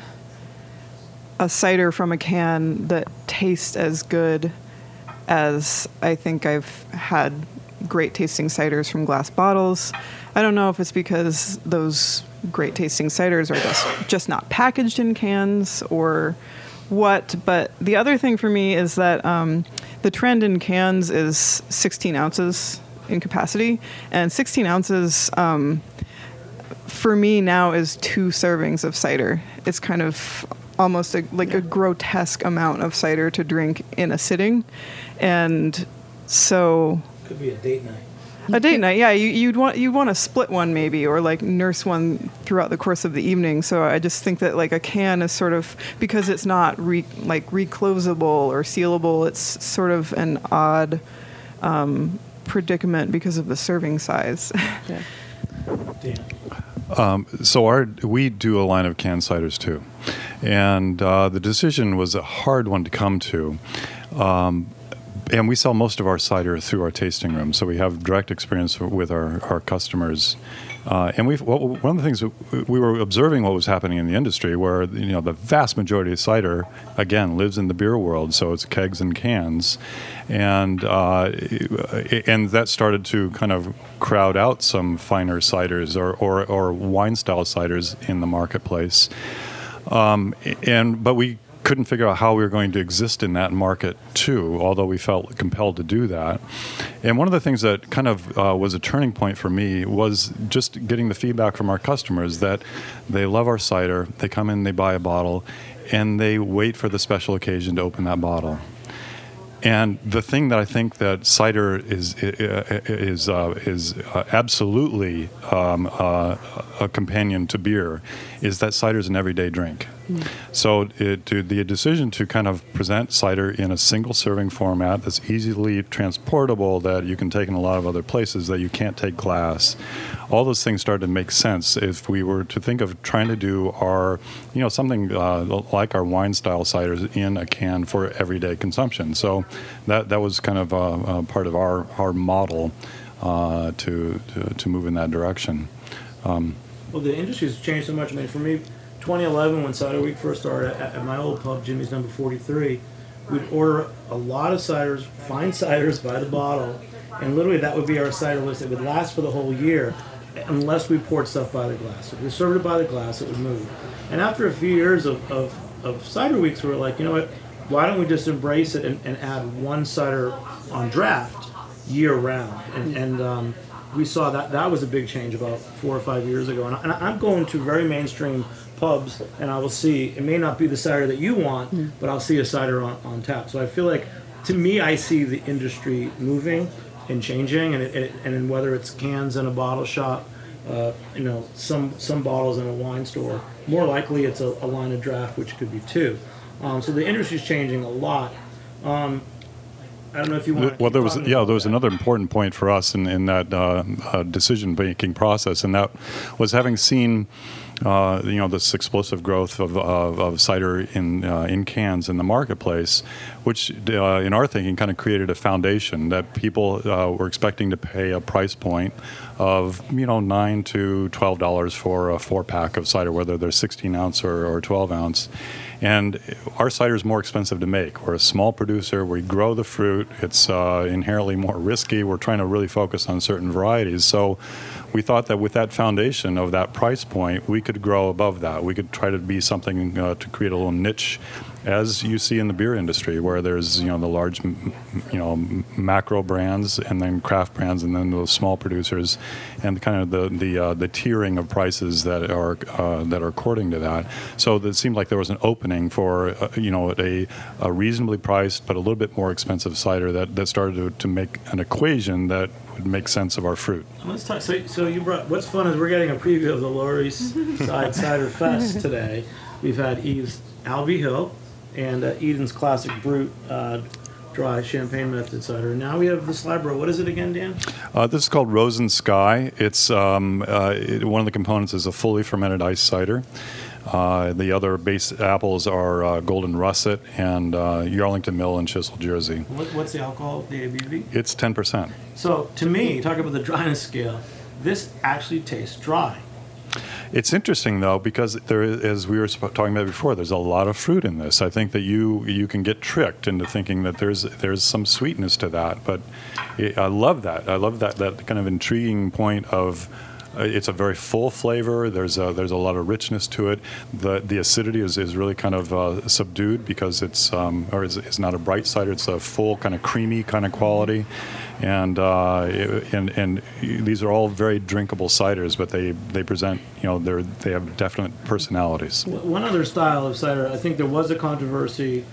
a cider from a can that tastes as good as I think I've had great tasting ciders from glass bottles. I don't know if it's because those great tasting ciders are just just not packaged in cans or what. But the other thing for me is that um, the trend in cans is 16 ounces in capacity, and 16 ounces. Um, for me now is two servings of cider. It's kind of almost a, like a grotesque amount of cider to drink in a sitting, and so Could be a date night. A date night, yeah, you, you'd want you want to split one maybe, or like nurse one throughout the course of the evening. So I just think that like a can is sort of because it's not re, like reclosable or sealable. It's sort of an odd um, predicament because of the serving size. <laughs> Dan. So our we do a line of canned ciders too, and uh, the decision was a hard one to come to. Um, and we sell most of our cider through our tasting room, so we have direct experience with our, our customers. Uh, and we've what, one of the things we were observing what was happening in the industry, where you know the vast majority of cider again lives in the beer world, so it's kegs and cans, and uh, and that started to kind of crowd out some finer ciders or, or, or wine style ciders in the marketplace. Um, and but we couldn't figure out how we were going to exist in that market too, although we felt compelled to do that. And one of the things that kind of uh, was a turning point for me was just getting the feedback from our customers that they love our cider, they come in, they buy a bottle, and they wait for the special occasion to open that bottle. And the thing that I think that cider is is uh, is uh, absolutely um, uh, a companion to beer is that cider is an everyday drink. So it, the decision to kind of present cider in a single serving format that's easily transportable, that you can take in a lot of other places, that you can't take glass, all those things started to make sense if we were to think of trying to do our, you know, something uh, like our wine style ciders in a can for everyday consumption. So that that was kind of uh, uh, part of our our model uh, to, to to move in that direction. Well, the industry's changed so much. I mean, for me, 2011, when Cider Week first started at, at my old pub, Jimmy's Number 43, we'd order a lot of ciders, fine ciders by the bottle, and literally that would be our cider list. It would last for the whole year, unless we poured stuff by the glass. If we served it by the glass, it would move. And after a few years of, of, of cider weeks, we were like, you know what? Why don't we just embrace it and, and add one cider on draft year round? And, and um, we saw that that was a big change about four or five years ago. And, I, and I'm going to very mainstream pubs, and I will see it may not be the cider that you want, but I'll see a cider on, on tap. So I feel like, to me, I see the industry moving and changing, and it, it, and then whether it's cans in a bottle shop, uh, you know, some some bottles in a wine store. More likely, it's a, a line of draft, which could be two. Um, so the industry's changing a lot. Um, I don't know if you want. Well, there was yeah, there was another important point for us in in that uh, uh, decision making process, and that was having seen uh, you know this explosive growth of, of, of cider in uh, in cans in the marketplace, which uh, in our thinking kind of created a foundation that people uh, were expecting to pay a price point of you know nine to twelve dollars for a four pack of cider, whether they're 16 ounce or, or 12 ounce. And our cider is more expensive to make. We're a small producer. We grow the fruit. It's uh, inherently more risky. We're trying to really focus on certain varieties. So we thought that with that foundation of that price point, we could grow above that. We could try to be something uh, to create a little niche, as you see in the beer industry, where there's you know the large, you know, macro brands and then craft brands and then those small producers, and kind of the the uh, the tiering of prices that are uh, that are according to that. So it seemed like there was an opening for uh, you know a, a reasonably priced but a little bit more expensive cider that that started to, to make an equation that would make sense of our fruit. Let's talk. So, so you brought. What's fun is we're getting a preview of the Lower East <laughs> Side Cider Fest today. We've had Eve's Albee Hill and uh, Eden's Classic Brut uh, Dry Champagne Method Cider. Now we have the Slyboro. What is it again, Dan? Uh, this is called Rose and Sky. It's um, uh, it, one of the components is a fully fermented ice cider. Uh, the other base apples are uh, Golden Russet and uh, Yarlington Mill and Chisel Jersey. What, what's the alcohol, the ABV? It's 10%. So to me, talk about the dryness scale. This actually tastes dry. It's interesting though because there, is, as we were talking about before, there's a lot of fruit in this. I think that you you can get tricked into thinking that there's there's some sweetness to that, but it, I love that. I love that that kind of intriguing point of. Uh, it's a very full flavor. There's a, there's a lot of richness to it. The the acidity is, is really kind of uh, subdued because it's um, or is, is not a bright cider. It's a full kind of creamy kind of quality, and uh, and and these are all very drinkable ciders, but they they present you know they they have definite personalities. One other style of cider, I think there was a controversy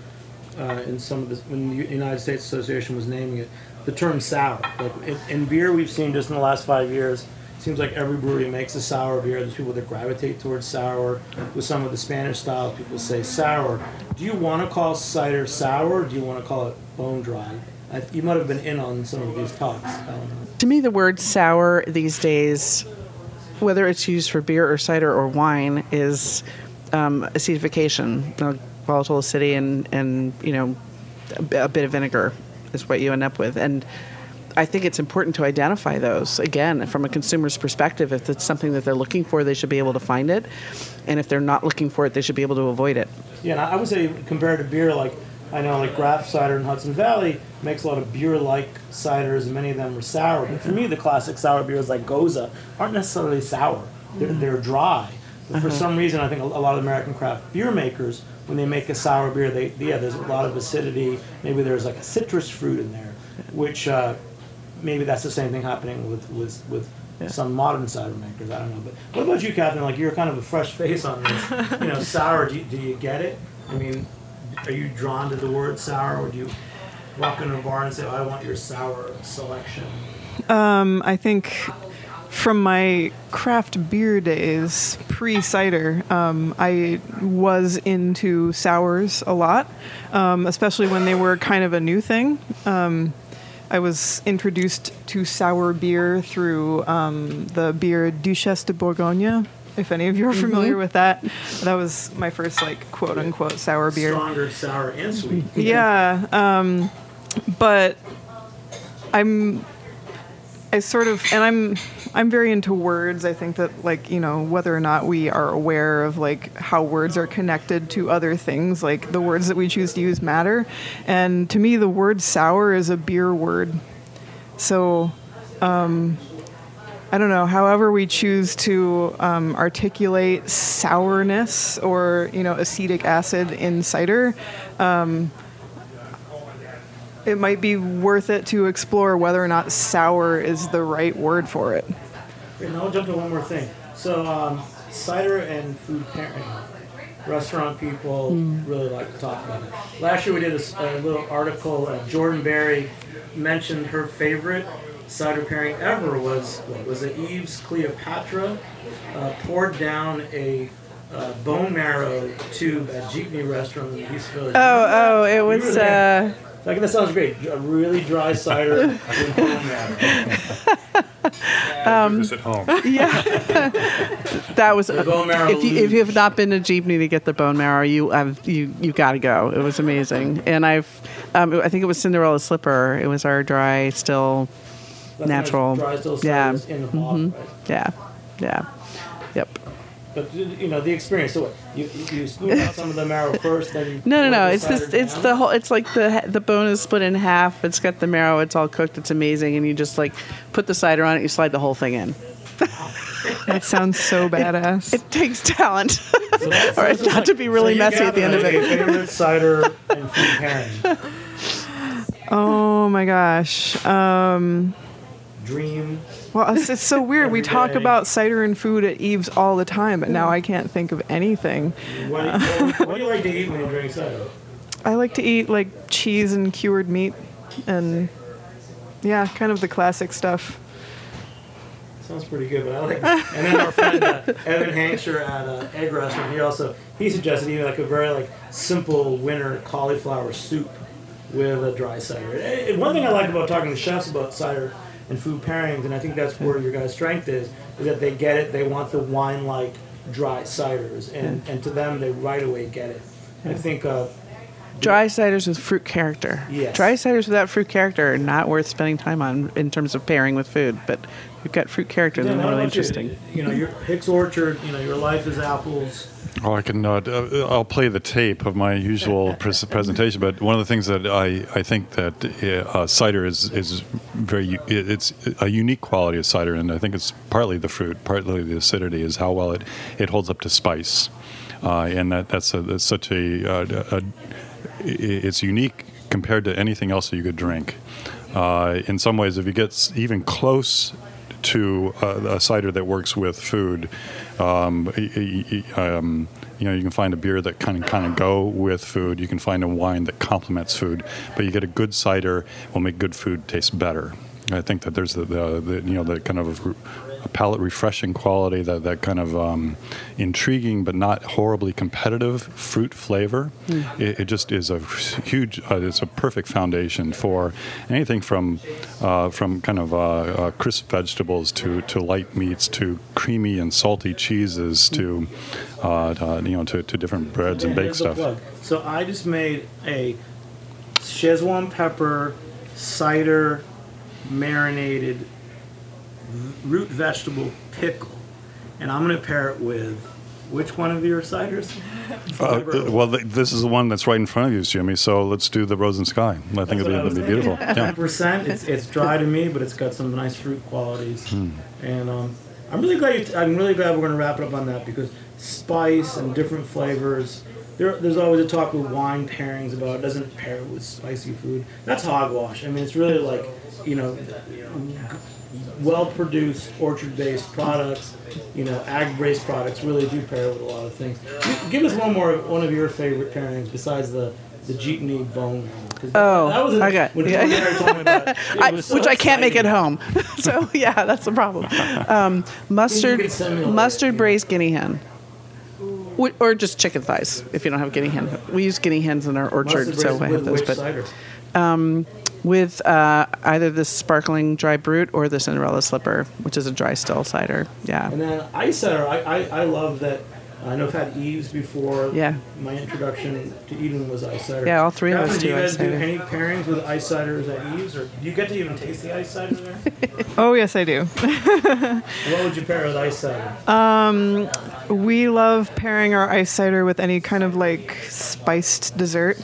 uh, in some of the when the United States Association was naming it, the term sour. Like in beer, we've seen just in the last five years. Seems like every brewery makes a sour beer. There's people that gravitate towards sour. With some of the Spanish styles, people say sour. Do you want to call cider sour? Do you want to call it bone dry? I, you might have been in on some of these talks. Know. To me, the word sour these days, whether it's used for beer or cider or wine, is um, acidification, uh, volatile acidity, and, and you know, a bit of vinegar is what you end up with. And I think it's important to identify those. Again, from a consumer's perspective, if it's something that they're looking for, they should be able to find it. And if they're not looking for it, they should be able to avoid it. Yeah, and I would say compared to beer, like I know like Graft Cider in Hudson Valley makes a lot of beer-like ciders, and many of them are sour. But for me, the classic sour beers like Gose aren't necessarily sour; they're, they're dry. But for some reason, I think a, a lot of American craft beer makers, when they make a sour beer, they yeah, there's a lot of acidity. Maybe there's like a citrus fruit in there, which uh, maybe that's the same thing happening with with with. Some modern cider makers, I don't know. But what about you, Catherine? Like you're kind of a fresh face on this. <laughs> You know, sour. Do you, do you get it? I mean, are you drawn to the word sour, or do you walk into a bar and say, "I want your sour selection"? Um, I think from my craft beer days, pre cider, um, I was into sours a lot, um, especially when they were kind of a new thing. Um, I was introduced to sour beer through um, the beer Duchesse de Bourgogne. If any of you are familiar with that, that was my first like quote unquote sour beer. Stronger, sour, and sweet. Yeah, um, but I'm I sort of and I'm I'm very into words. I think that like, you know, whether or not we are aware of like how words are connected to other things, like the words that we choose to use matter. And to me the word sour is a beer word. So um I don't know, however we choose to um, articulate sourness or, you know, acetic acid in cider, um, it might be worth it to explore whether or not sour is the right word for it. Now I'll jump to one more thing. So, um, cider and food pairing. Restaurant people really like to talk about it. Last year we did a little article. Uh, Jordan Berry mentioned her favorite cider pairing ever was what was it? Eve's Cleopatra uh, poured down a uh, bone marrow tube at Jeepney Restaurant in East Village. Oh, oh, it was. Uh, Like that sounds great. A really dry cider <laughs> with. Um, this at home. yeah, <laughs> that was. The bone marrow if you if you have not been to Jeepney to get the bone marrow, you have you you got to go. It was amazing, and I've um, I think it was Cinderella Slipper. It was our dry still That's natural. nice dry still yeah. ciders in the bottle, Mhm. right? Yeah. Yeah. Yep. But you know the experience. So what? You you scoop out some of the marrow <laughs> first, then you No, no, no. the It's this. It's down? the whole. It's like the the bone is split in half. It's got the marrow. It's all cooked. It's amazing, and you just like put the cider on it. You slide the whole thing in. That sounds so <laughs> badass. It takes talent, So that's- <laughs> or that's not like- to be really so messy at the end of it. Favorite cider and food pairing. oh my gosh. Um, Dream. well, it's, it's so weird. we <laughs> talk day. about cider and food at Eve's all the time, but now I can't think of anything. What do, you, what do you like to eat when you drink cider? I like to eat like cheese and cured meat, and yeah, kind of the classic stuff. Sounds pretty good, but I like. And then our friend uh, <laughs> Evan Hanczor at uh, Egg Restaurant, he also he suggested even like a very like simple winter cauliflower soup with a dry cider. Eh, eh, one thing I like about talking to chefs about cider and food pairings, and I think that's where your guys' strength is, is that they get it. They want the wine-like dry ciders, and and to them they right away get it. I think. Uh, Dry ciders with fruit character. Yes. Dry ciders without fruit character are not worth spending time on in terms of pairing with food. But you've got fruit character, yeah, they're really about you? interesting. You know, your Hicks Orchard. You know, your life is apples. Oh, I can. Uh, uh, I'll play the tape of my usual <laughs> pres- presentation, but one of the things that I, I think that uh, cider is is very it's a unique quality of cider, and I think it's partly the fruit, partly the acidity, is how well it, it holds up to spice, uh, and that that's, a, that's such a, uh, a, i- it's unique compared to anything else that you could drink. Uh, in some ways, if you get even close to a, a cider that works with food, um, um, you know, you can find a beer that kind of kind of go with food. You can find a wine that complements food, but you get a good cider will make good food taste better. I think that there's the, the, the you know the kind of a palate refreshing quality, that that kind of um, intriguing but not horribly competitive fruit flavor. It, it just is a huge. Uh, it's a perfect foundation for anything from uh, from kind of uh, uh, crisp vegetables to, to light meats to creamy and salty cheeses to, uh, to, you know to, to different breads and Yeah, baked stuff. So I just made a Szechuan pepper cider marinated root vegetable pickle, and I'm gonna pair it with which one of your ciders? Uh, th- well, th- this is the one that's right in front of you, Jimmy. So let's do the Rose and Sky. I think it'll be, be beautiful. Ten Yeah. <laughs> percent. It's it's dry to me, but it's got some nice fruit qualities. Hmm. And um, I'm really glad. You t- I'm really glad we're going to wrap it up on that because spice and different flavors. There, there's always a talk with wine pairings about it doesn't pair with spicy food. That's hogwash. I mean, it's really like you know, well-produced orchard-based products. You know, ag-based products really do pair with a lot of things. Give us one more one of your favorite pairings besides the the jeepney bone. Oh, that was a- yeah. About <laughs> I, so which I can't make at home. <laughs> so yeah, that's the problem. Um, mustard, it, mustard braised guinea hen, or just chicken thighs if you don't have guinea hen. We use guinea hens in our orchard, Mustard so I have those. But um, with uh, either the sparkling dry brut or the Cinderella slipper, which is a dry still cider. Yeah. And then ice cider, I, I, I love that. I know I've had Eves before. Yeah. My introduction to Eden was ice cider. Yeah, all three of us Catherine, do Do you guys do any pairings with ice ciders at Eves, or do you get to even taste the ice cider there? <laughs> Oh yes, I do. <laughs> what would you pair with ice cider? Um, we love pairing our ice cider with any kind of like spiced dessert.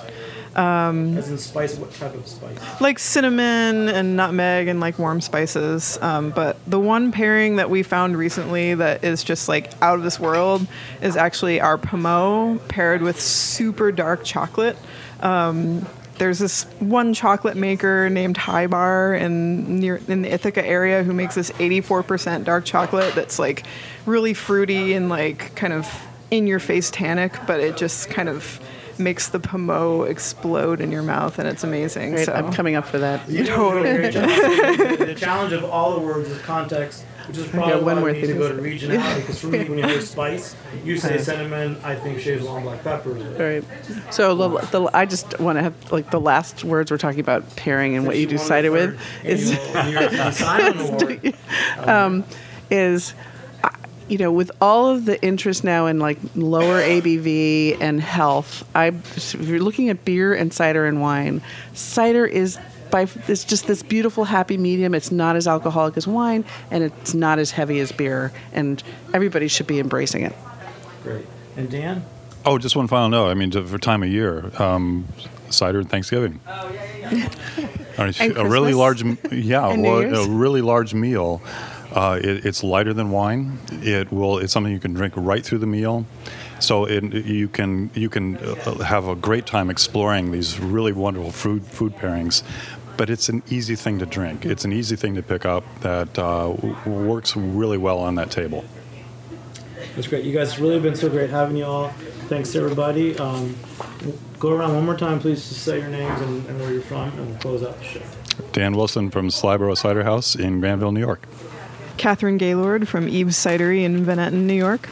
Um, As in spice, what type of spice? like cinnamon and nutmeg and like warm spices. Um, but the one pairing that we found recently that is just like out of this world is actually our Pommeau paired with super dark chocolate. Um, there's this one chocolate maker named High Bar in near in the Ithaca area who makes this 84% dark chocolate that's like really fruity and like kind of in your face tannic, but it just kind of makes the Pommeau explode in your mouth and it's amazing. Great, so I'm coming up for that. You Totally. do great job. the, <laughs> the challenge of all the words is context Which is probably got one why more we need to go to to regionality. <laughs> Because for me, when you hear spice, you say cinnamon, I think Szechuan black peppers. All right. So the, the, I just want to have like the last words we're talking about pairing and what you do cider with is <laughs> um, is you know with all of the interest now in like lower ABV and health. I if you're looking at beer and cider and wine, cider is by it's just this beautiful happy medium. It's not as alcoholic as wine and it's not as heavy as beer and everybody should be embracing it. Great. And Dan? Oh, just one final note. I mean, to, for time of year, um, cider and Thanksgiving. I mean, <laughs> And a really large, yeah, <laughs> And New Year's? a really large meal. Uh, it, it's lighter than wine. It will. It's something you can drink right through the meal. So it, you can you can uh, have a great time exploring these really wonderful food food pairings. But it's an easy thing to drink. It's an easy thing to pick up that uh, works really well on that table. That's great. You guys really been so great having you all. Thanks to everybody. Um, go around one more time, please, to say your names and, and where you're from, and we'll close out the show. Dan Wilson from Slyboro Cider House in Granville, New York. Catherine Gaylord from Eve's Cidery in Van Etten, New York.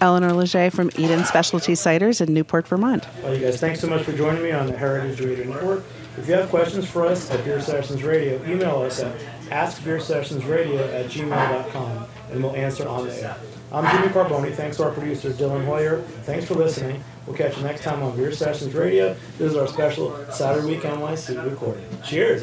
Eleanor Leger from Eden Specialty Ciders in Newport, Vermont. Well, you guys, thanks so much for joining me on the Heritage Radio Network. If you have questions for us at Beer Sessions Radio, email us at askbeersessionsradio at gmail.com and we'll answer on the air. I'm Jimmy Carbone. Thanks to our producer, Dylan Hoyer. Thanks for listening. We'll catch you next time on Beer Sessions Radio. This is our special Saturday Week NYC recording. Cheers.